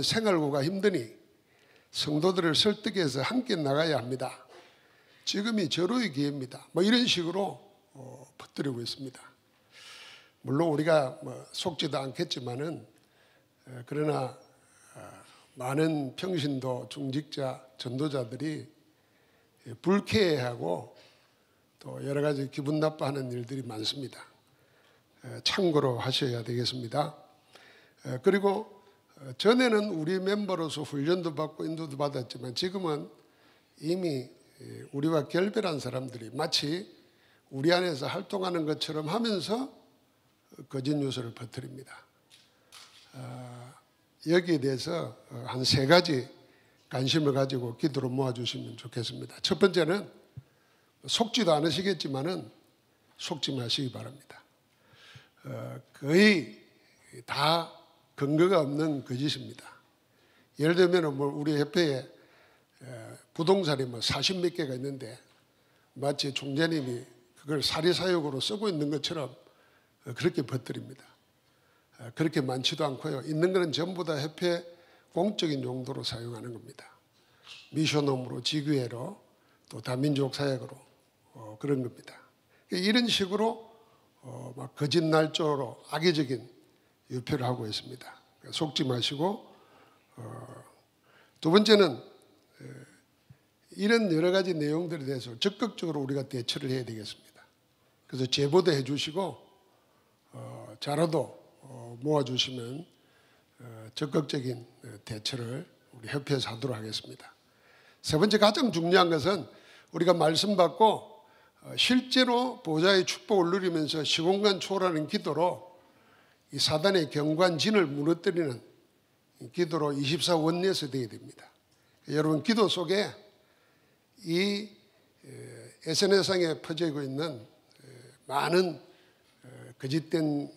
하는 생활고가 힘드니 성도들을 설득해서 함께 나가야 합니다. 지금이 절호의 기회입니다. 뭐 이런 식으로 어, 퍼뜨리고 있습니다. 물론 우리가 뭐 속지도 않겠지만은 에, 그러나 어, 많은 평신도 중직자 전도자들이 예, 불쾌해하고 또 여러 가지 기분 나빠하는 일들이 많습니다. 에, 참고로 하셔야 되겠습니다. 에, 그리고 어, 전에는 우리 멤버로서 훈련도 받고 인도도 받았지만 지금은 이미 예, 우리와 결별한 사람들이 마치 우리 안에서 활동하는 것처럼 하면서 거짓 뉴스를 퍼뜨립니다. 어, 여기에 대해서 어, 한세 가지 관심을 가지고 기도로 모아주시면 좋겠습니다. 첫 번째는 속지도 않으시겠지만은 속지 마시기 바랍니다. 어, 거의 다 근거가 없는 거짓입니다. 예를 들면 뭐 우리 협회에 에, 부동산이 뭐 40몇 개가 있는데 마치 총재님이 그걸 사리사욕으로 쓰고 있는 것처럼 어, 그렇게 퍼뜨립니다. 어, 그렇게 많지도 않고요. 있는 것은 전부 다 협회 공적인 용도로 사용하는 겁니다. 미션홈으로, 지교회로, 또 다민족 사역으로 어, 그런 겁니다. 이런 식으로 어, 막 거짓 날조로 악의적인 유표를 하고 있습니다. 속지 마시고 어, 두 번째는 에, 이런 여러 가지 내용들에 대해서 적극적으로 우리가 대처를 해야 되겠습니다. 그래서 제보도 해주시고 어, 자료도 어, 모아주시면 어, 적극적인 어, 대처를 우리 협회에서 하도록 하겠습니다. 세 번째 가장 중요한 것은 우리가 말씀 받고 어, 실제로 보좌의 축복을 누리면서 시공간 초월하는 기도로 이 사단의 경관진을 무너뜨리는 이 기도로 24 원내에서 되어야 됩니다. 여러분 기도 속에 이 SNS상에 퍼지고 있는 에, 많은 에, 거짓된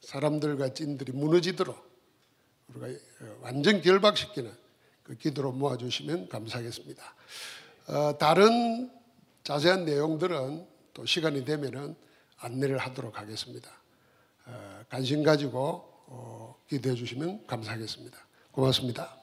사람들과 찐들이 무너지도록 우리가 어, 완전 결박시키는 그 기도로 모아주시면 감사하겠습니다. 어, 다른 자세한 내용들은 또 시간이 되면은 안내를 하도록 하겠습니다. 어, 관심 가지고 어, 기도해 주시면 감사하겠습니다. 고맙습니다.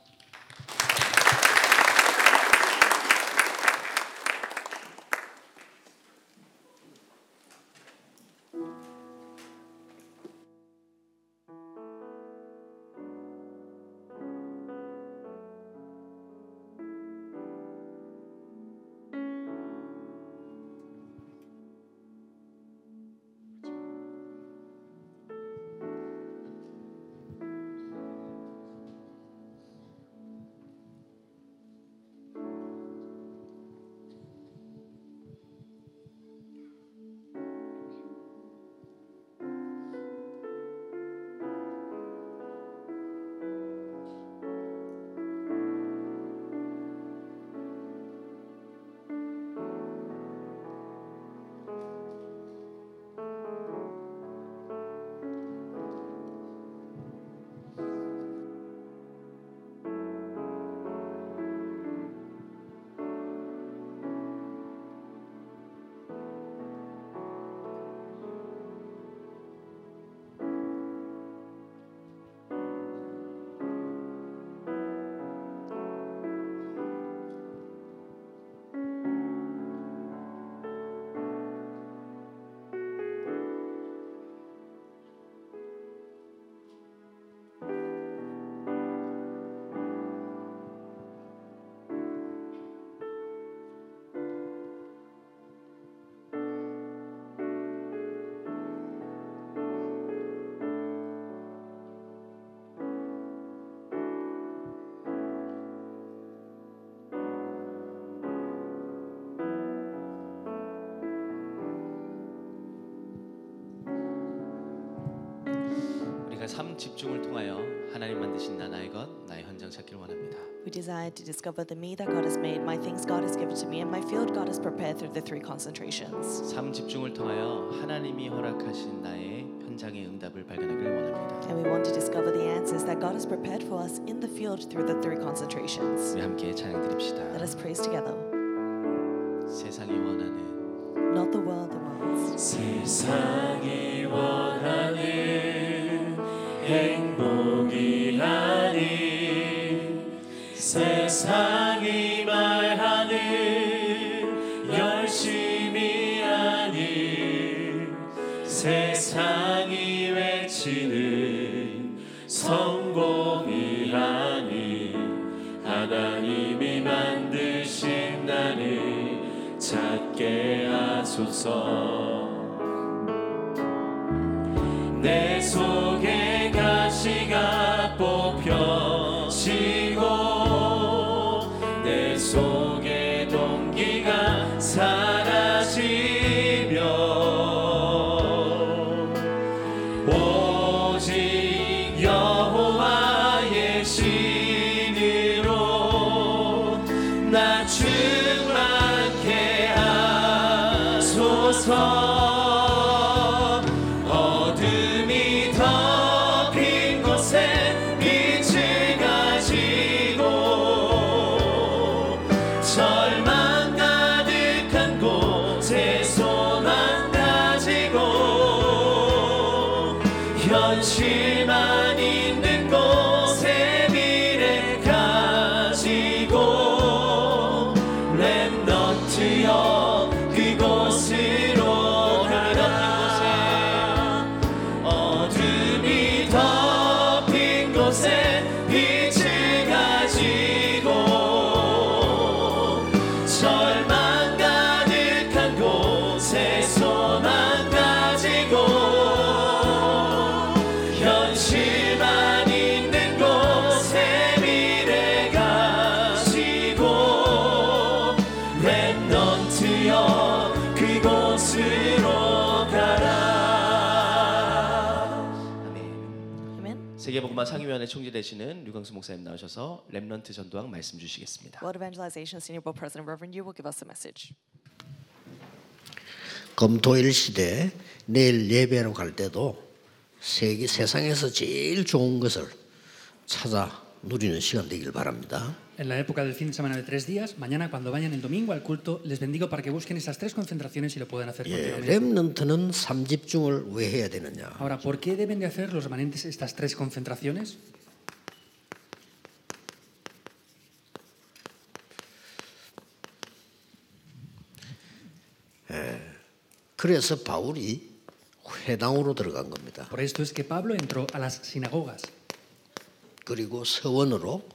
삶 집중을 통하여 하나님 만드신 나 나의 것 나의 현장 찾기를 원합니다. We desire to discover the me that God has made, my things God has given to me, and my field God has prepared through the three concentrations. 삶 집중을 통하여 하나님이 허락하신 나의 현장의 응답을 발견하기를 원합니다. And we want to discover the answers that God has prepared for us in the field through the three concentrations. 우리 함께 찬양 드립시다. Let us praise together. 세상이 원하는 Not the world that wants, 세상이 원하는 행복이 아닌 세상이 말하는 열심이 아닌 세상이 외치는 성공이 아닌 하나님이 나를 찾게 하소서. 내 속에 가시가 뽑혀지고 내 속에 동기가 사라지며 오직 여호와의 신으로 나충 세계복음화 상임위원회 총재 되시는 류광수 목사님 나오셔서 렘넌트 전도학 말씀 주시겠습니다. World Evangelization Senior Board President Reverend Yu will give us a message. 검토일 시대 내일 예배로 갈 때도 세계 세상에서 제일 좋은 것을 찾아 En la época del fin de semana de tres días, mañana cuando vayan el domingo al culto, les bendigo para que busquen esas tres concentraciones y lo puedan hacer continuamente. Ahora, ¿por qué deben de hacer los remanentes estas tres concentraciones? Por esto es que Pablo entró a las sinagogas. 그리고 서원으로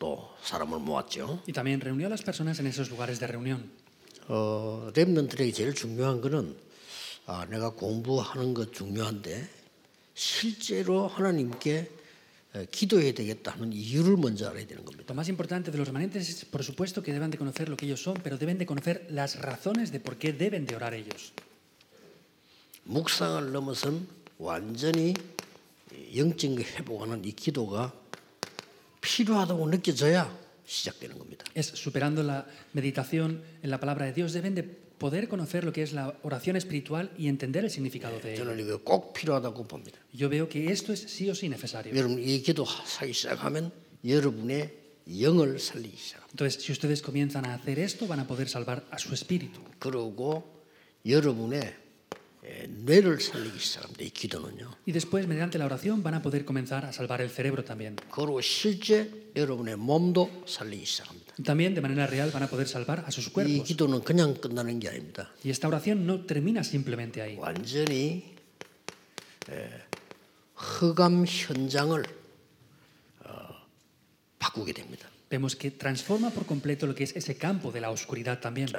또 사람을 모았죠. y también reunió a las personas en esos lugares de reunión. 어, 렘넌트에게 제일 중요한 거는 아, 내가 공부하는 것 중요한데 실제로 하나님께 에, 기도해야 되겠다 하는 이유를 먼저 알아야 되는 겁니다. Lo más importante de los remanentes es, por supuesto, que deben de conocer lo que ellos son, pero deben de conocer las razones de por qué deben de orar ellos. 묵상을 넘어선 완전히 영적 회복하는 이 기도가 필요하다고 느껴져야 시작되는 겁니다. Es superando la meditación en la palabra de Dios, deben de poder conocer lo que es la oración espiritual y entender el significado de ello. 저는 이거 꼭 필요하다고 봅니다. Yo veo que esto es sí o sí necesario. 여러분 이 기도 하기 시작하면 여러분의 영을 살리기 시작합니다. Entonces, si ustedes comienzan a hacer esto, van a poder salvar a su espíritu. 그리고 여러분의 Y después, mediante la oración, van a poder comenzar a salvar el cerebro también. También, de manera real, van a poder salvar a sus cuerpos. Y esta oración no termina simplemente ahí. Vemos que transforma por completo lo que es ese campo de la oscuridad también.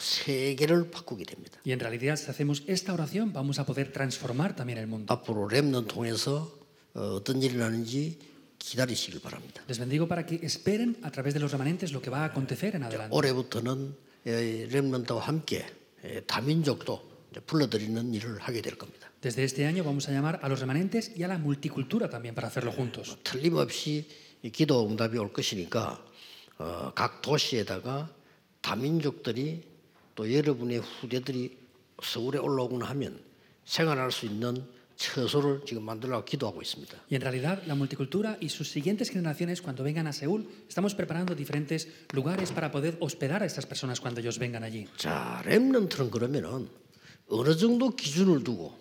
세계를 바꾸게 됩니다. Y en realidad, si hacemos esta oración, vamos a poder transformar también el mundo. 앞으로 렘넌 통해서 어, 어떤 일이 나는지 기다리시길 바랍니다. Les bendigo para que esperen a través de los remanentes lo que va a acontecer en adelante. 올해부터는 에, 렘넌트와 함께 에, 다민족도 불러들이는 일을 하게 될 겁니다. Desde este año vamos a llamar a los remanentes y a la multicultura también para hacerlo juntos. 틀림없이 이 기도 응답이 올 것이니까 어, 각 도시에다가 다민족들이 또 여러분의 후대들이 서울에 올라오거나 하면 생활할 수 있는 처소를 지금 만들려고 기도하고 있습니다. Y en realidad, la multicultura y sus siguientes generaciones, cuando vengan a Seúl, estamos preparando diferentes lugares para poder hospedar a estas personas cuando ellos vengan allí. 자, 렘넌트는 그러면은 어느 정도 기준을 두고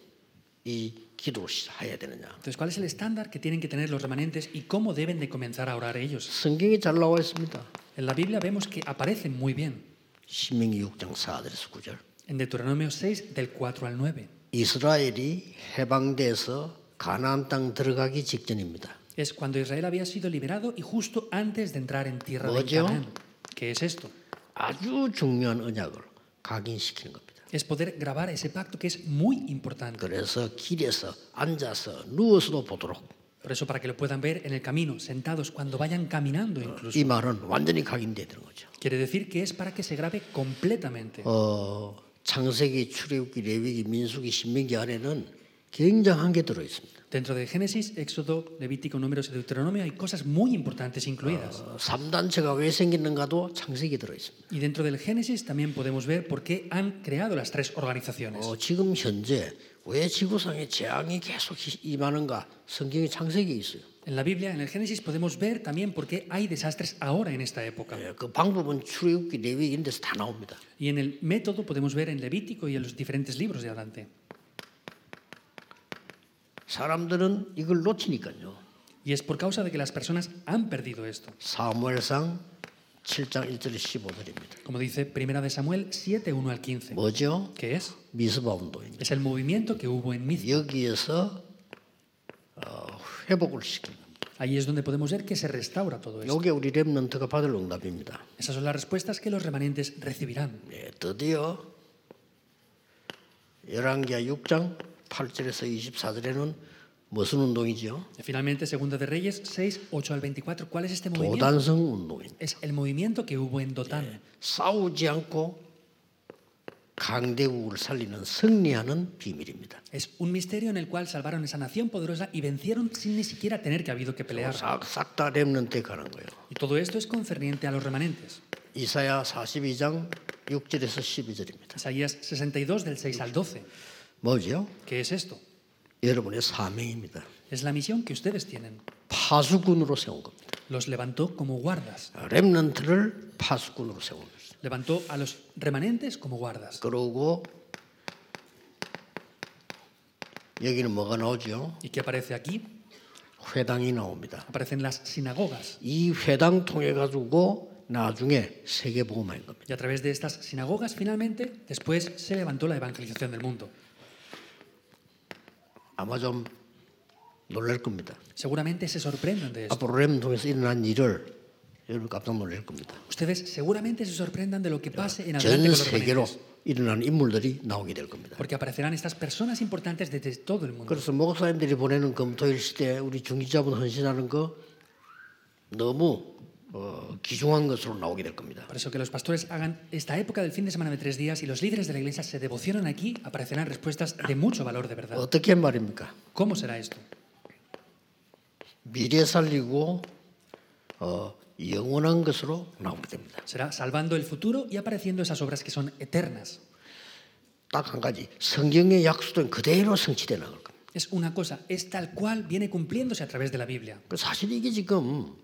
이 기도를 해야 되느냐? Entonces, ¿cuál es el estándar que tienen que tener los remanentes y cómo deben de comenzar a orar ellos? 성경에 잘 나와 있습니다. En la Biblia vemos que aparecen muy bien. 신명기 6장 4절에서 9절. En Deuteronomio 6, del 4 al 9. 이스라엘이 해방돼서 가나안 땅 들어가기 직전입니다. Es cuando Israel había sido liberado y justo antes de entrar en tierra de 뭐죠? Canaán. ¿Qué es esto? 아주 중요한 언약을 각인시키는 겁니다. Es poder grabar ese pacto que es muy importante. 그래서 길에서 앉아서 누워서도 보도록 Por eso, para que lo puedan ver en el camino, sentados, cuando vayan caminando incluso. 이 말은 완전히 각인되는 거죠. Quiere decir que es para que se grabe completamente. 어, 창세기, 출애굽기, 레위기, 민수기, 신명기 안에는 굉장한 게 들어 있습니다. Dentro de Génesis, Éxodo, Levítico, Números y Deuteronomio hay cosas muy importantes incluidas. 어, 3단체가 왜 생기는가도 창세기 들어 있습니다. Y dentro del Génesis también podemos ver por qué han creado las tres organizaciones. 어, 지금 현재 왜 지구상에 재앙이 계속 히- 임하는가 성경이 창세기에 있어요. En la Biblia, en el Génesis, podemos ver también por qué hay desastres ahora en esta época. 예, 그 방법은 출애굽기, 레위기 이런 데서 다 나옵니다. Y en el método podemos ver en Levítico y en los diferentes libros de adelante. 사람들은 이걸 놓치니까요. Y es por causa de que las personas han perdido esto. 사무엘상 7장 1절 15절입니다. Como dice Primera de Samuel 7, 1 al 15. 뭐죠? ¿Qué es? 미스바 운동입니다. Es el movimiento que hubo en Mizpa. 여기에서 어, 회복을 시킵니다. Ahí es donde podemos ver que se restaura todo esto. 이게 우리 렘넌트가 받을 응답입니다. Esas son las respuestas que los remanentes recibirán. 네, 드디어 열왕기하 6장 8절에서 24절에는 무슨 운동이죠? Y finalmente, Segunda de Reyes 6, 8 al 24. ¿Cuál es este movimiento? 도단성 운동입니다. Es el movimiento que hubo en Dotán. 싸우지 않고 강대국을 살리는 승리하는 비밀입니다. Es un misterio en el cual salvaron esa nación poderosa y vencieron sin ni siquiera tener que habido que pelear. 싹다 렘넌트에 가는 거예요. Y todo esto es concerniente a los remanentes. 이사야 42장 6절에서 12절입니다. Isaías 62 del 6 al 12. 뭐죠? ¿Qué es esto? 여러분의 사명입니다. Es la misión que ustedes tienen. 파수꾼으로 세운 겁니다. Los levantó como guardas. 렘넌트를 파수꾼으로 세운 거죠. Levantó a los remanentes como guardas. 그러고 여기는 뭐가 나오죠? ¿Y qué aparece aquí? 회당이 나옵니다. Aparecen las sinagogas. 이 회당 통해 가지고 나중에 세계 복음화인 겁니다. Y a través de estas sinagogas, finalmente, después se levantó la evangelización del mundo. 아마 좀 놀랄 겁니다. Seguramente se sorprendan de esto. 앞으로 렘 통해서 일어난 일을 여러분 깜짝 놀랄 겁니다. Ustedes seguramente se sorprendan de lo que pase en 전 adelante con los 세계로 remanentes. 일어나는 인물들이 나오게 될 겁니다. Porque aparecerán estas personas importantes desde todo el mundo. 그래서 목사님들이 보내는 검토일 시대 우리 중지자분 헌신하는 거 너무 어, 귀중한 것으로 나오게 될 겁니다. Por eso que los pastores hagan esta época del fin de semana de tres días y los líderes de la iglesia se devocionan aquí, aparecerán respuestas de mucho valor de verdad. 어떻게 말입니까? ¿Cómo será esto? 미래 살리고 어, 영원한 것으로 나오게 됩니다. Será salvando el futuro y apareciendo esas obras que son eternas. 딱 한 가지 성경의 약속은 그대로 성취되는 걸 겁니다. Es una cosa, es tal cual viene cumpliéndose a través de la Biblia. 그 사실 이게 지금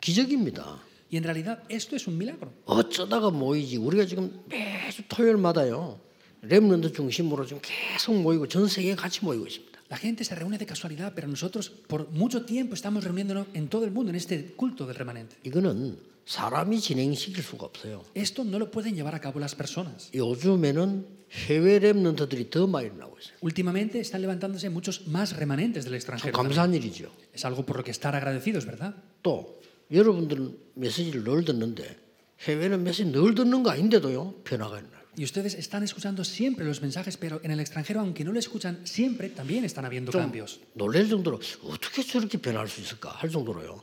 기적입니다. Y en realidad esto es un milagro. 어쩌다가 모이지 우리가 지금 매주 토요일마다요 렘런드 중심으로 지금 계속 모이고 전 세계에 같이 모이고 있습니다. La gente se reúne de casualidad, pero nosotros por mucho tiempo estamos reuniéndonos en todo el mundo en este culto del remanente. 이거는 사람이 진행시킬 수가 없어요. Esto no lo pueden llevar a cabo las personas. 요즘에는 해외 렘런트들이 더 많이 나오고 있어요. Últimamente están levantándose muchos más remanentes del 참 extranjero. 감사한 일이죠. Es algo por lo que estar agradecidos, ¿verdad? 또 여러분들은 메시지를 늘 듣는데 해외는 메시지 늘 듣는 거 아닌데도요 변화가 있나요? Y ustedes están escuchando siempre los mensajes, pero en el extranjero, aunque no lo escuchan siempre, también están habiendo 좀 cambios. 놀랄 정도로 어떻게 저렇게 변할 수 있을까 할 정도로요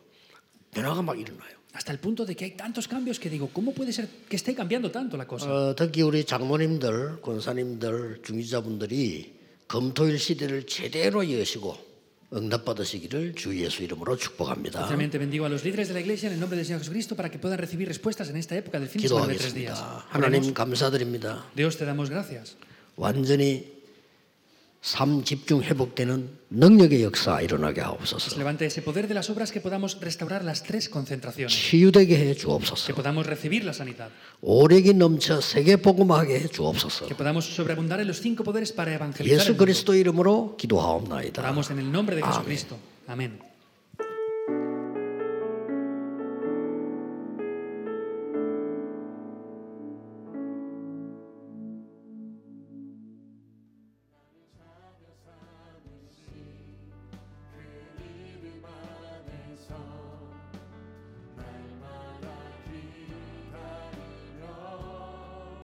변화가 막 일어나요. Hasta el punto de que hay tantos cambios que digo, ¿cómo puede ser que esté cambiando tanto la cosa? 어, 특히 우리 장모님들, 권사님들, 중지자분들이 검토일 시대를 제대로 여시고 응답받으시기를 주 예수 이름으로 축복합니다. Especialmente bendigo a los líderes de la iglesia en el nombre del Señor Jesucristo para que puedan recibir respuestas en esta época del fin de semana de tres días. 하나님 감사드립니다. Dios te damos gracias. 완전히 삶 집중 회복되는 능력의 역사 일어나게 하옵소서. levante ese poder de las obras que podamos restaurar las tres concentraciones. 치유되게 해 Que 주옵소서. podamos recibir la sanidad. 오력이 넘쳐 세계 복음하게 해 주옵소서. Que podamos sobreabundar en los cinco poderes para evangelizar. 예수. 그리스도 이름으로 기도하옵나이다. Oramos en el nombre de Jesucristo. Amén.